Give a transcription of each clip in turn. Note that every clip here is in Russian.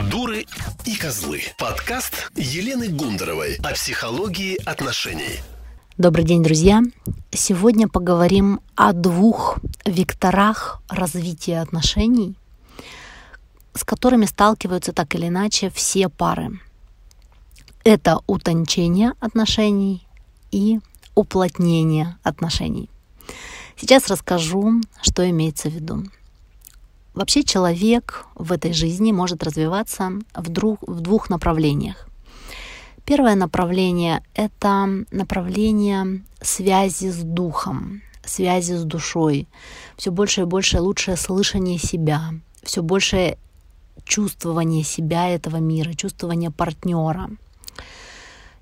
«Дуры и козлы». Подкаст Елены Гундаровой о психологии отношений. Добрый день, друзья! Сегодня поговорим о двух векторах развития отношений, с которыми сталкиваются так или иначе все пары. Это утончение отношений и уплотнение отношений. Сейчас расскажу, что имеется в виду. Вообще человек в этой жизни может развиваться в, друг, в двух направлениях. Первое направление — это направление связи с духом, связи с душой. Все больше и больше лучшее слышание себя, все больше чувствование себя этого мира, чувствование партнера.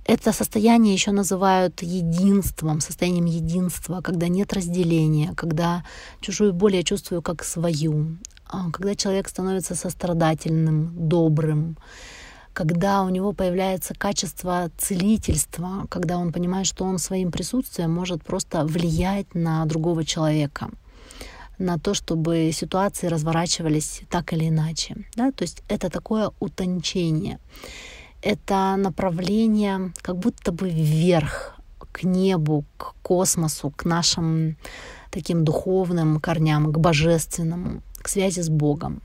Это состояние еще называют единством, состоянием единства, когда нет разделения, когда чужую боль я чувствую как свою, когда человек становится сострадательным, добрым, когда у него появляется качество целительства, когда он понимает, что он своим присутствием может просто влиять на другого человека, на то, чтобы ситуации разворачивались так или иначе. Да? То есть это такое утончение. Это направление как будто бы вверх, к небу, к космосу, к нашим таким духовным корням, к божественному к связи с Богом.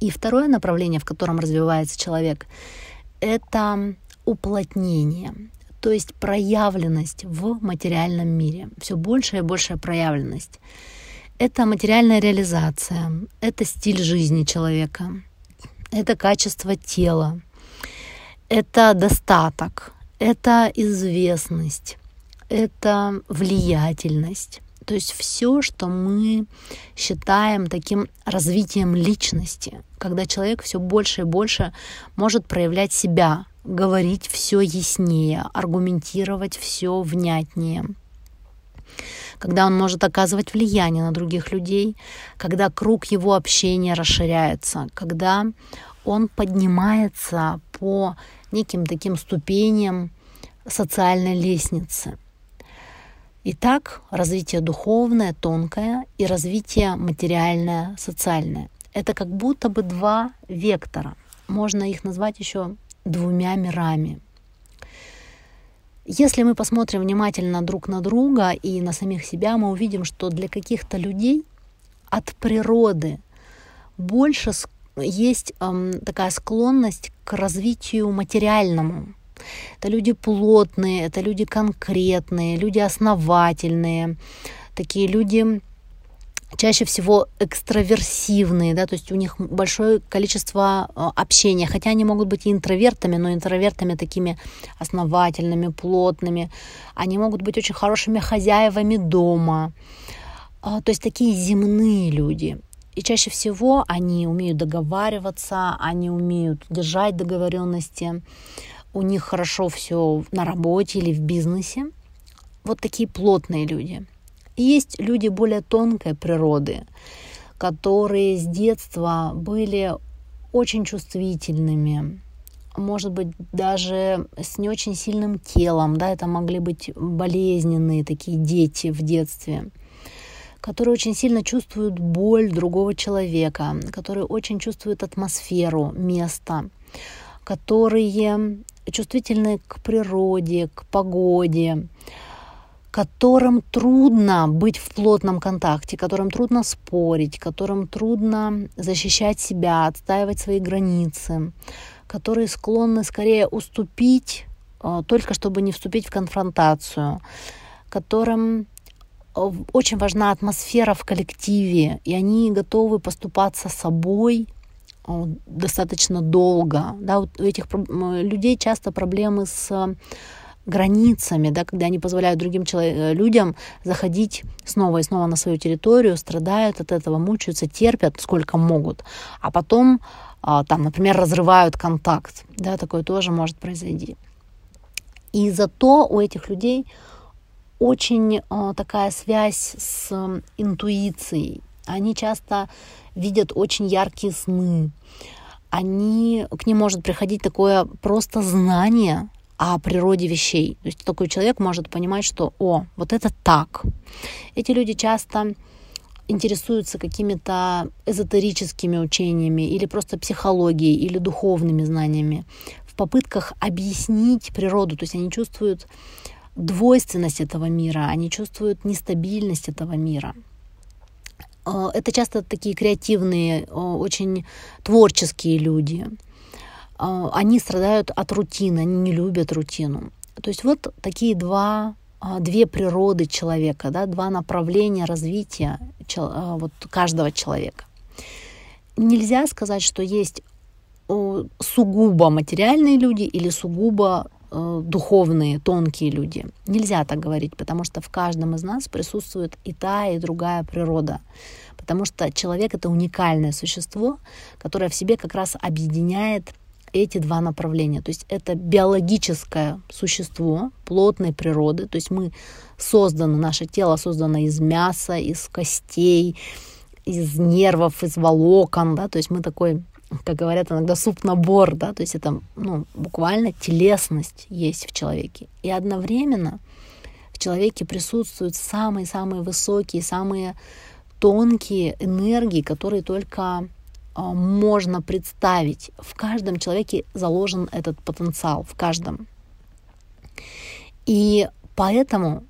И второе направление, в котором развивается человек, это уплотнение, то есть проявленность в материальном мире, все большая и большая проявленность. Это материальная реализация, это стиль жизни человека, это качество тела, это достаток, это известность, это влиятельность. То есть все, что мы считаем таким развитием личности, когда человек все больше и больше может проявлять себя, говорить все яснее, аргументировать все внятнее. Когда он может оказывать влияние на других людей, когда круг его общения расширяется, когда он поднимается по неким таким ступеням социальной лестницы – Итак, развитие духовное, тонкое и развитие материальное, социальное. Это как будто бы два вектора. Можно их назвать еще двумя мирами. Если мы посмотрим внимательно друг на друга и на самих себя, мы увидим, что для каких-то людей от природы больше есть эм, такая склонность к развитию материальному, это люди плотные, это люди конкретные, люди основательные, такие люди чаще всего экстраверсивные, да, то есть у них большое количество э, общения, хотя они могут быть и интровертами, но интровертами такими основательными, плотными. Они могут быть очень хорошими хозяевами дома, а, то есть такие земные люди. И чаще всего они умеют договариваться, они умеют держать договоренности, у них хорошо все на работе или в бизнесе. Вот такие плотные люди. И есть люди более тонкой природы, которые с детства были очень чувствительными, может быть, даже с не очень сильным телом, да, это могли быть болезненные такие дети в детстве, которые очень сильно чувствуют боль другого человека, которые очень чувствуют атмосферу места, которые чувствительны к природе, к погоде, которым трудно быть в плотном контакте, которым трудно спорить, которым трудно защищать себя, отстаивать свои границы, которые склонны скорее уступить, э, только чтобы не вступить в конфронтацию, которым э, очень важна атмосфера в коллективе, и они готовы поступаться собой, достаточно долго. Да, у этих людей часто проблемы с границами, да, когда они позволяют другим человек, людям заходить снова и снова на свою территорию, страдают от этого, мучаются, терпят сколько могут, а потом а, там, например, разрывают контакт. Да, такое тоже может произойти. И зато у этих людей очень а, такая связь с интуицией. Они часто видят очень яркие сны. Они, к ним может приходить такое просто знание о природе вещей. То есть такой человек может понимать, что, о, вот это так. Эти люди часто интересуются какими-то эзотерическими учениями или просто психологией или духовными знаниями в попытках объяснить природу. То есть они чувствуют двойственность этого мира, они чувствуют нестабильность этого мира. Э, это часто такие креативные, э, очень творческие люди. Э, они страдают от рутины, они не любят рутину. То есть вот такие два, две природы человека, да, два направления развития вот, каждого человека. Нельзя сказать, что есть сугубо материальные люди или сугубо духовные, тонкие люди. Нельзя так говорить, потому что в каждом из нас присутствует и та, и другая природа. Потому что человек — это уникальное существо, которое в себе как раз объединяет эти два направления. То есть это биологическое существо плотной природы. То есть мы созданы, наше тело создано из мяса, из костей, из нервов, из волокон. Да? То есть мы такой как говорят иногда, суп-набор, да, то есть это ну, буквально телесность есть в человеке. И одновременно в человеке присутствуют самые-самые высокие, самые тонкие энергии, которые только э, можно представить. В каждом человеке заложен этот потенциал, в каждом. И поэтому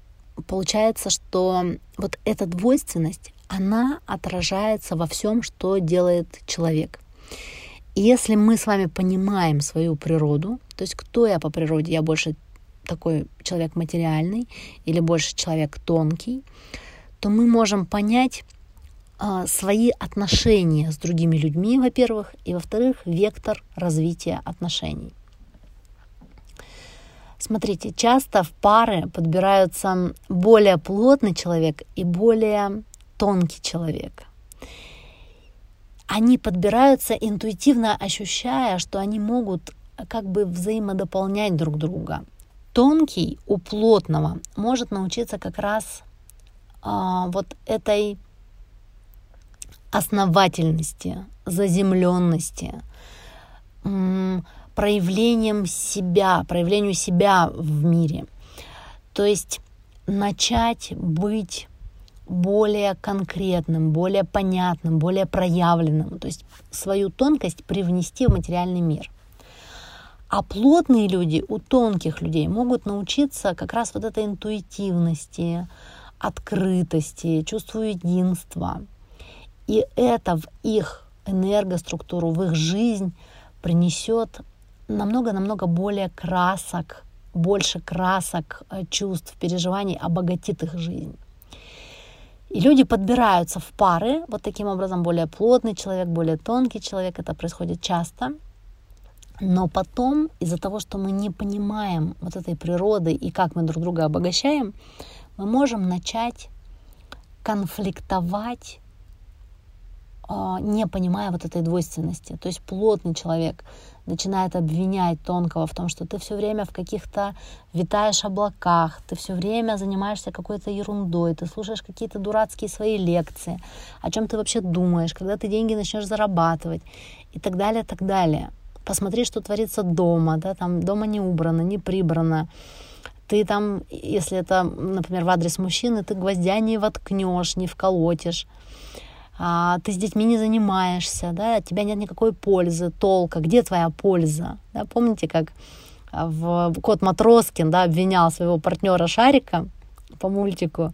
получается, что вот эта двойственность, она отражается во всем, что делает человек. Если мы с вами понимаем свою природу, то есть кто я по природе, я больше такой человек материальный или больше человек тонкий, то мы можем понять э, свои отношения с другими людьми, во-первых, и во-вторых, вектор развития отношений. Смотрите, часто в пары подбираются более плотный человек и более тонкий человек они подбираются интуитивно ощущая, что они могут как бы взаимодополнять друг друга. Тонкий у плотного может научиться как раз а, вот этой основательности, заземленности, проявлением себя, проявлению себя в мире. То есть начать быть более конкретным, более понятным, более проявленным, то есть свою тонкость привнести в материальный мир. А плотные люди у тонких людей могут научиться как раз вот этой интуитивности, открытости, чувству единства. И это в их энергоструктуру, в их жизнь принесет намного-намного более красок, больше красок, э, чувств, переживаний, обогатит их жизнь. И люди подбираются в пары, вот таким образом более плотный человек, более тонкий человек, это происходит часто. Но потом, из-за того, что мы не понимаем вот этой природы и как мы друг друга обогащаем, мы можем начать конфликтовать а, не понимая вот этой двойственности. То есть плотный человек начинает обвинять тонкого в том, что ты все время в каких-то витаешь облаках, ты все время занимаешься какой-то ерундой, ты слушаешь какие-то дурацкие свои лекции, о чем ты вообще думаешь, когда ты деньги начнешь зарабатывать и так далее, так далее. Посмотри, что творится дома, да, там дома не убрано, не прибрано, ты там, если это, например, в адрес мужчины, ты гвоздя не воткнешь, не вколотишь а, ты с детьми не занимаешься, да, от тебя нет никакой пользы, толка, где твоя польза? Да, помните, как в Кот Матроскин да, обвинял своего партнера Шарика по мультику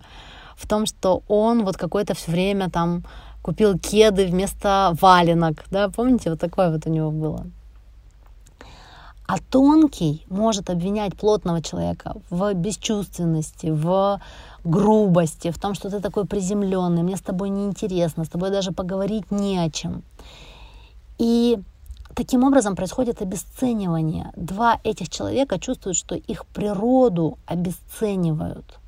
в том, что он вот какое-то все время там купил кеды вместо валенок, да, помните, вот такое вот у него было. А тонкий может обвинять плотного человека в бесчувственности, в грубости, в том, что ты такой приземленный, мне с тобой неинтересно, с тобой даже поговорить не о чем. И таким образом происходит обесценивание. Два этих человека чувствуют, что их природу обесценивают.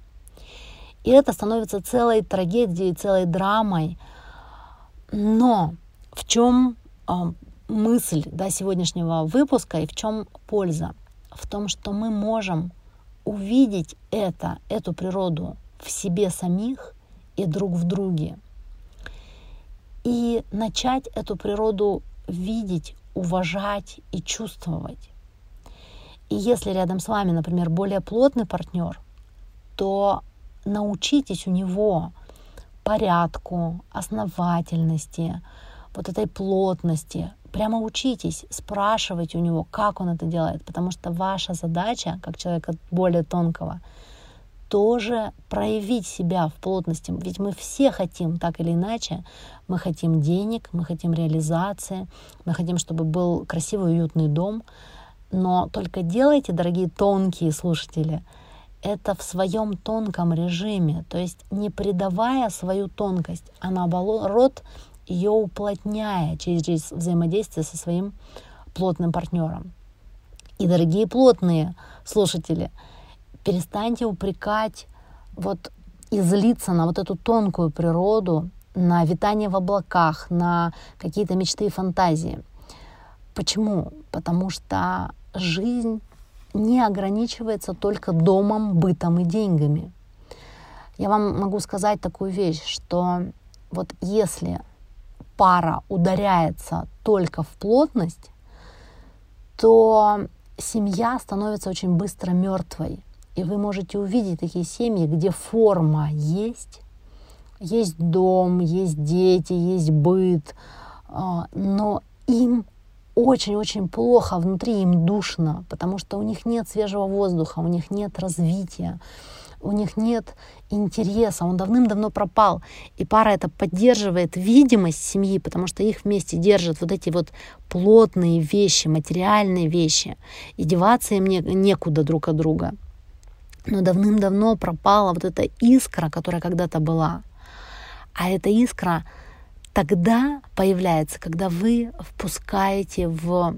И это становится целой трагедией, целой драмой. Но в чем а, мысль да, сегодняшнего выпуска и в чем польза? В том, что мы можем увидеть это, эту природу в себе самих и друг в друге. И начать эту природу видеть, уважать и чувствовать. И если рядом с вами, например, более плотный партнер, то научитесь у него порядку, основательности, вот этой плотности. Прямо учитесь, спрашивайте у него, как он это делает, потому что ваша задача, как человека более тонкого, тоже проявить себя в плотности. Ведь мы все хотим, так или иначе, мы хотим денег, мы хотим реализации, мы хотим, чтобы был красивый, уютный дом. Но только делайте, дорогие тонкие слушатели, это в своем тонком режиме, то есть не придавая свою тонкость, а наоборот ее уплотняя через взаимодействие со своим плотным партнером. И, дорогие плотные слушатели, перестаньте упрекать вот и злиться на вот эту тонкую природу, на витание в облаках, на какие-то мечты и фантазии. Почему? Потому что жизнь не ограничивается только домом, бытом и деньгами. Я вам могу сказать такую вещь, что вот если пара ударяется только в плотность, то семья становится очень быстро мертвой. И вы можете увидеть такие семьи, где форма есть, есть дом, есть дети, есть быт, а, но им очень-очень плохо, внутри им душно, потому что у них нет свежего воздуха, у них нет развития, у них нет интереса, он давным-давно пропал. И пара это поддерживает видимость семьи, потому что их вместе держат вот эти вот плотные вещи, материальные вещи. И деваться им не, некуда друг от друга. Но давным-давно пропала вот эта искра, которая когда-то была. А эта искра тогда появляется, когда вы впускаете в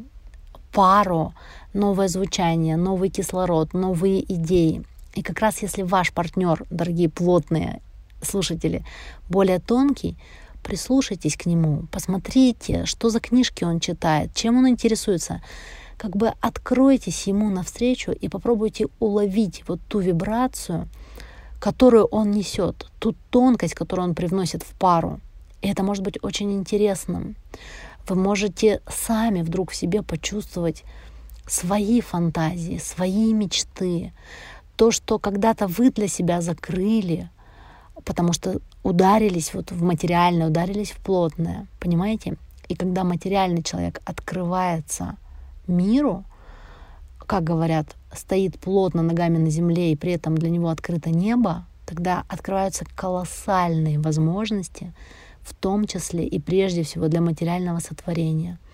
пару новое звучание, новый кислород, новые идеи. И как раз если ваш партнер, дорогие плотные слушатели, более тонкий, прислушайтесь к нему, посмотрите, что за книжки он читает, чем он интересуется. Как бы откройтесь ему навстречу и попробуйте уловить вот ту вибрацию, которую он несет, ту тонкость, которую он привносит в пару. И это может быть очень интересным. Вы можете сами вдруг в себе почувствовать свои фантазии, свои мечты, то, что когда-то вы для себя закрыли, потому что ударились вот в материальное, ударились в плотное, понимаете? И когда материальный человек открывается миру, как говорят, стоит плотно ногами на земле, и при этом для него открыто небо, тогда открываются колоссальные возможности, в том числе и прежде всего для материального сотворения –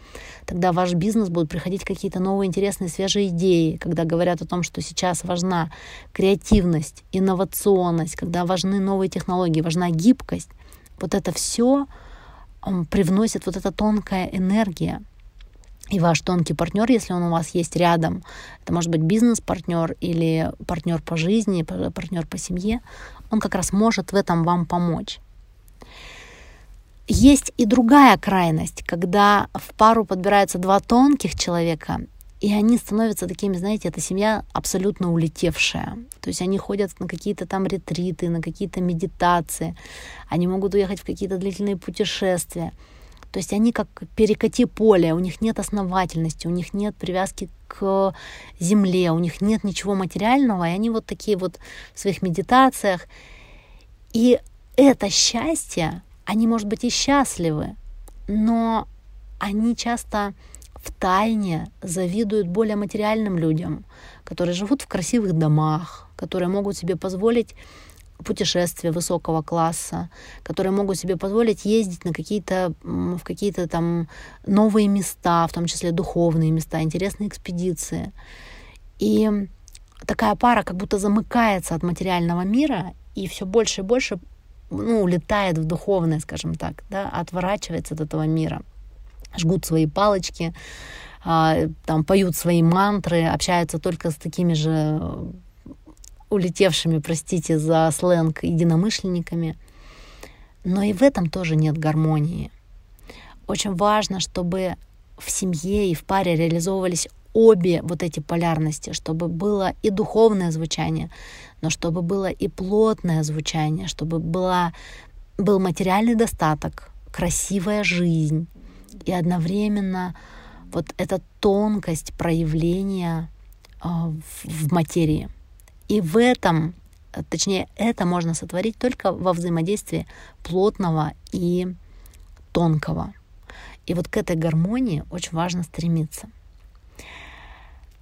Тогда в ваш бизнес будут приходить какие-то новые интересные, свежие идеи, когда говорят о том, что сейчас важна креативность, инновационность, когда важны новые технологии, важна гибкость. Вот это все привносит вот эта тонкая энергия. И ваш тонкий партнер, если он у вас есть рядом, это может быть бизнес-партнер или партнер по жизни, партнер по семье, он как раз может в этом вам помочь. Есть и другая крайность, когда в пару подбираются два тонких человека, и они становятся такими, знаете, эта семья абсолютно улетевшая. То есть они ходят на какие-то там ретриты, на какие-то медитации, они могут уехать в какие-то длительные путешествия. То есть они как перекати поле, у них нет основательности, у них нет привязки к земле, у них нет ничего материального, и они вот такие вот в своих медитациях. И это счастье, они, может быть, и счастливы, но они часто в тайне завидуют более материальным людям, которые живут в красивых домах, которые могут себе позволить путешествия высокого класса, которые могут себе позволить ездить на какие-то, в какие-то там новые места, в том числе духовные места, интересные экспедиции. И такая пара как будто замыкается от материального мира и все больше и больше ну, улетает в духовное, скажем так, да, отворачивается от этого мира. Жгут свои палочки, а, там поют свои мантры, общаются только с такими же улетевшими, простите за сленг, единомышленниками. Но и в этом тоже нет гармонии. Очень важно, чтобы в семье и в паре реализовывались обе вот эти полярности, чтобы было и духовное звучание, но чтобы было и плотное звучание, чтобы была, был материальный достаток, красивая жизнь и одновременно вот эта тонкость проявления э, в, в материи. И в этом точнее, это можно сотворить только во взаимодействии плотного и тонкого. И вот к этой гармонии очень важно стремиться.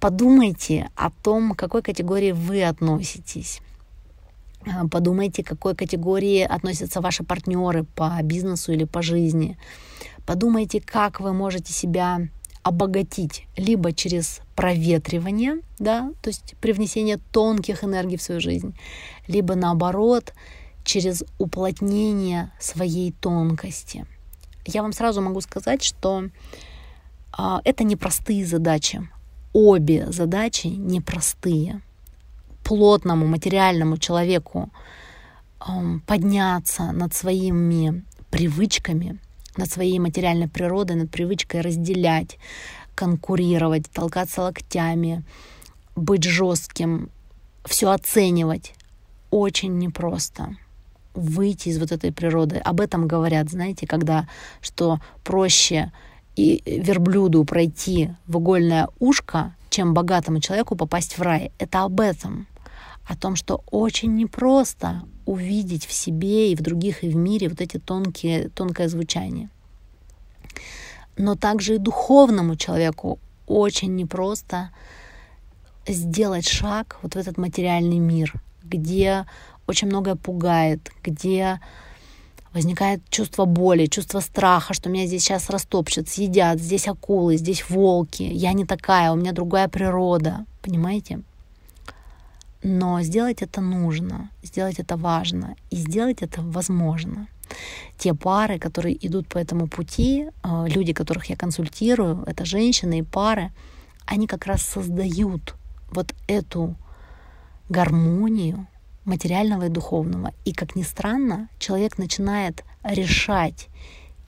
Подумайте о том, к какой категории вы относитесь. А, подумайте, к какой категории относятся ваши партнеры по бизнесу или по жизни. Подумайте, как вы можете себя обогатить либо через проветривание, да, то есть привнесение тонких энергий в свою жизнь, либо наоборот через уплотнение своей тонкости. Я вам сразу могу сказать, что а, это непростые задачи. Обе задачи непростые. Плотному материальному человеку а, подняться над своими привычками, над своей материальной природой, над привычкой разделять, конкурировать, толкаться локтями, быть жестким, все оценивать очень непросто выйти из вот этой природы. Об этом говорят, знаете, когда что проще и верблюду пройти в игольное ушко, чем богатому человеку попасть в рай. Это об этом. О том, что очень непросто увидеть в себе и в других, и в мире вот эти тонкие, тонкое звучание. Но также и духовному человеку очень непросто сделать шаг вот в этот материальный мир, где очень многое пугает, где возникает чувство боли, чувство страха, что меня здесь сейчас растопчут, съедят, здесь акулы, здесь волки, я не такая, у меня другая природа, понимаете? Но сделать это нужно, сделать это важно, и сделать это возможно. Те пары, которые идут по этому пути, э, люди, которых я консультирую, это женщины и пары, они как раз создают вот эту гармонию, материального и духовного. И, как ни странно, человек начинает решать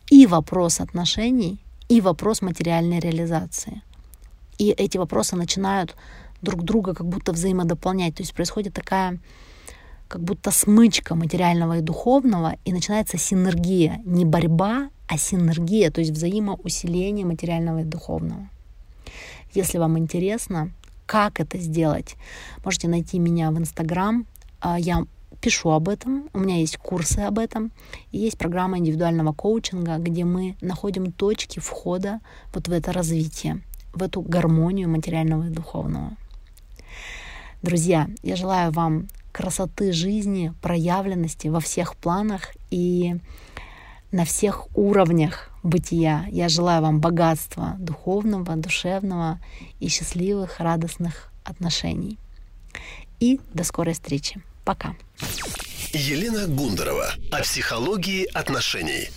и вопрос отношений, и вопрос материальной реализации. И эти вопросы начинают друг друга как будто взаимодополнять. То есть происходит такая как будто смычка материального и духовного, и начинается синергия. Не борьба, а синергия, то есть взаимоусиление материального и духовного. Если вам интересно, как это сделать, можете найти меня в Инстаграм я пишу об этом, у меня есть курсы об этом, есть программа индивидуального коучинга, где мы находим точки входа вот в это развитие, в эту гармонию материального и духовного. Друзья, я желаю вам красоты жизни, проявленности во всех планах и на всех уровнях бытия. Я желаю вам богатства духовного, душевного и счастливых, радостных отношений. И до скорой встречи. Пока. Елена Гундарова о психологии отношений.